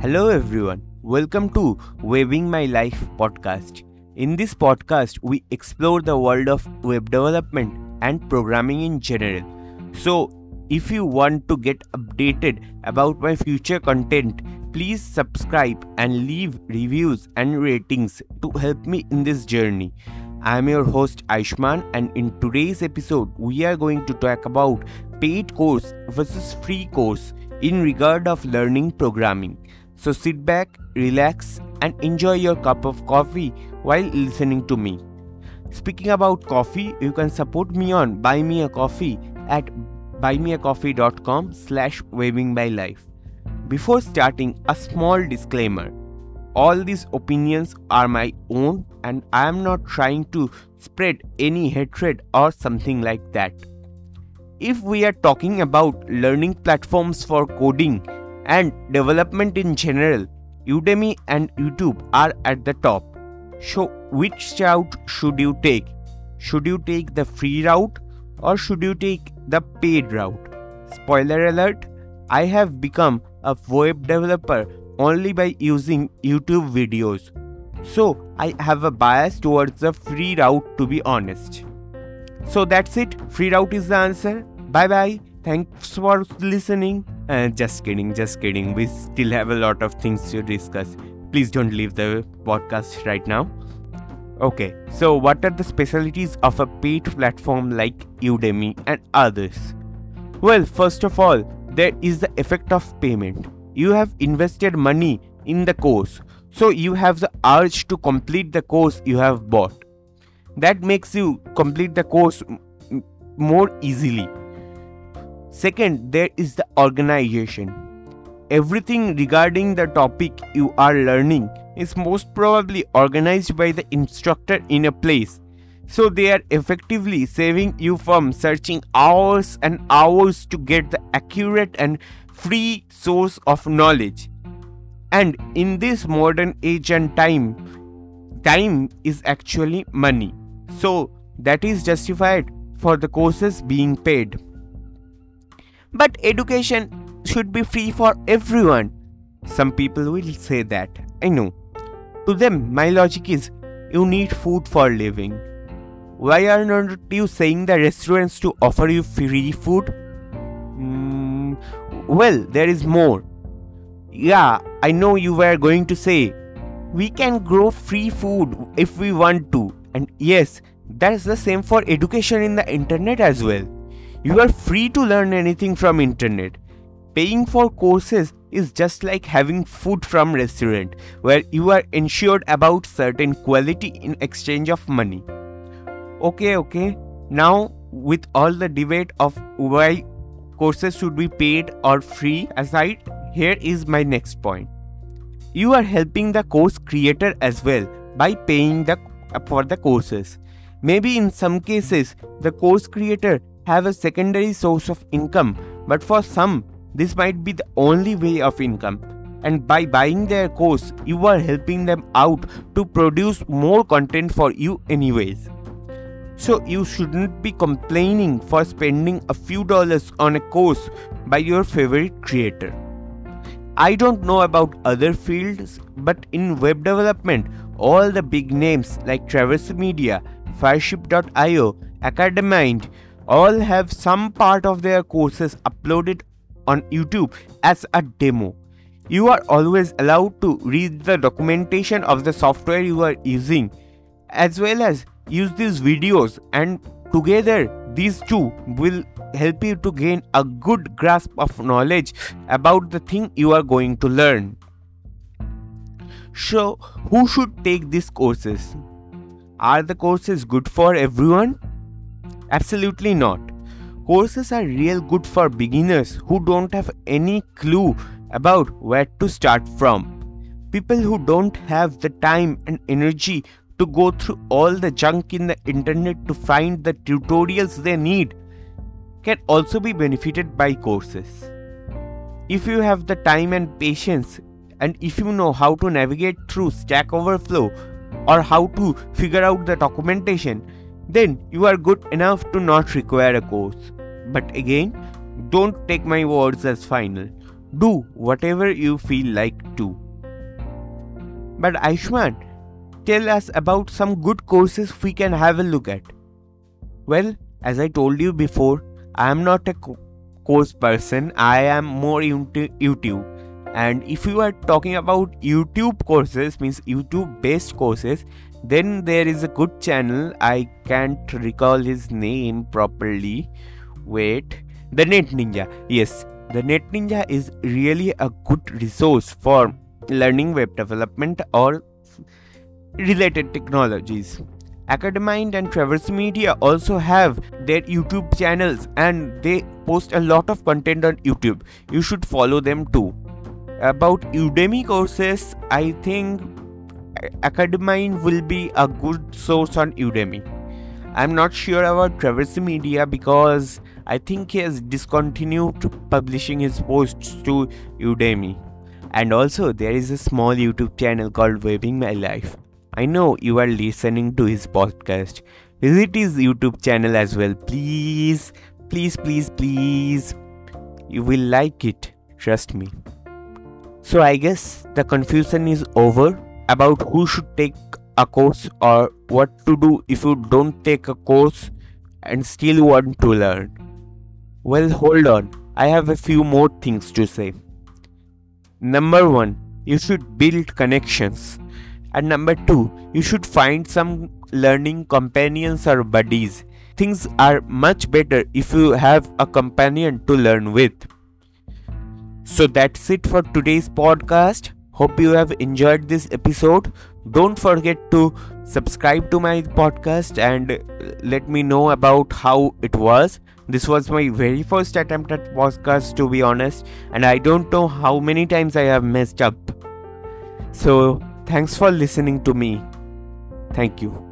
Hello, everyone. Welcome to Webbing My Life podcast. In this podcast, we explore the world of web development and programming in general. So, if you want to get updated about my future content, please subscribe and leave reviews and ratings to help me in this journey. I am your host Aishman, and in today's episode, we are going to talk about paid course versus free course in regard of learning programming. So sit back, relax, and enjoy your cup of coffee while listening to me. Speaking about coffee, you can support me on Buy Me a Coffee at buymeacoffee.com slash webbing by life. Before starting, a small disclaimer. All these opinions are my own and I am not trying to spread any hatred or something like that. If we are talking about learning platforms for coding and development in general, Udemy and YouTube are at the top. So, which route should you take? Should you take the free route or should you take the paid route? Spoiler alert I have become a web developer only by using YouTube videos. So, I have a bias towards the free route to be honest. So, that's it. Free route is the answer. Bye bye. Thanks for listening. Uh, just kidding, just kidding. We still have a lot of things to discuss. Please don't leave the podcast right now. Okay, so what are the specialties of a paid platform like Udemy and others? Well, first of all, there is the effect of payment. You have invested money in the course, so you have the urge to complete the course you have bought. That makes you complete the course more easily. Second, there is the organization. Everything regarding the topic you are learning is most probably organized by the instructor in a place. So they are effectively saving you from searching hours and hours to get the accurate and free source of knowledge. And in this modern age and time, time is actually money. So that is justified for the courses being paid. But education should be free for everyone. Some people will say that. I know. To them, my logic is you need food for living. Why are not you saying the restaurants to offer you free food? Mm, well, there is more. Yeah, I know you were going to say we can grow free food if we want to. And yes, that's the same for education in the internet as well. You are free to learn anything from internet. Paying for courses is just like having food from restaurant where you are ensured about certain quality in exchange of money. Okay, okay. Now with all the debate of why courses should be paid or free aside, here is my next point. You are helping the course creator as well by paying the for the courses. Maybe in some cases the course creator have a secondary source of income, but for some, this might be the only way of income. And by buying their course, you are helping them out to produce more content for you, anyways. So, you shouldn't be complaining for spending a few dollars on a course by your favorite creator. I don't know about other fields, but in web development, all the big names like Traversy Media, Fireship.io, Academind, all have some part of their courses uploaded on YouTube as a demo. You are always allowed to read the documentation of the software you are using as well as use these videos and together these two will help you to gain a good grasp of knowledge about the thing you are going to learn. So, who should take these courses? Are the courses good for everyone? Absolutely not. Courses are real good for beginners who don't have any clue about where to start from. People who don't have the time and energy to go through all the junk in the internet to find the tutorials they need can also be benefited by courses. If you have the time and patience, and if you know how to navigate through Stack Overflow or how to figure out the documentation, then you are good enough to not require a course. But again, don't take my words as final. Do whatever you feel like to. But Aishman, tell us about some good courses we can have a look at. Well, as I told you before, I am not a course person, I am more into YouTube. And if you are talking about YouTube courses, means YouTube based courses, then there is a good channel. I can't recall his name properly. Wait, the Net Ninja. Yes, the Net Ninja is really a good resource for learning web development or related technologies. Academind and Traversy Media also have their YouTube channels and they post a lot of content on YouTube. You should follow them too. About Udemy courses, I think Academind will be a good source on Udemy. I'm not sure about Traversy Media because I think he has discontinued publishing his posts to Udemy. And also, there is a small YouTube channel called Webbing My Life. I know you are listening to his podcast. Visit his YouTube channel as well. Please, please, please, please. You will like it. Trust me. So, I guess the confusion is over about who should take a course or what to do if you don't take a course and still want to learn. Well, hold on. I have a few more things to say. Number one, you should build connections. And number two, you should find some learning companions or buddies. Things are much better if you have a companion to learn with. So that's it for today's podcast. Hope you have enjoyed this episode. Don't forget to subscribe to my podcast and let me know about how it was. This was my very first attempt at podcast to be honest, and I don't know how many times I have messed up. So, thanks for listening to me. Thank you.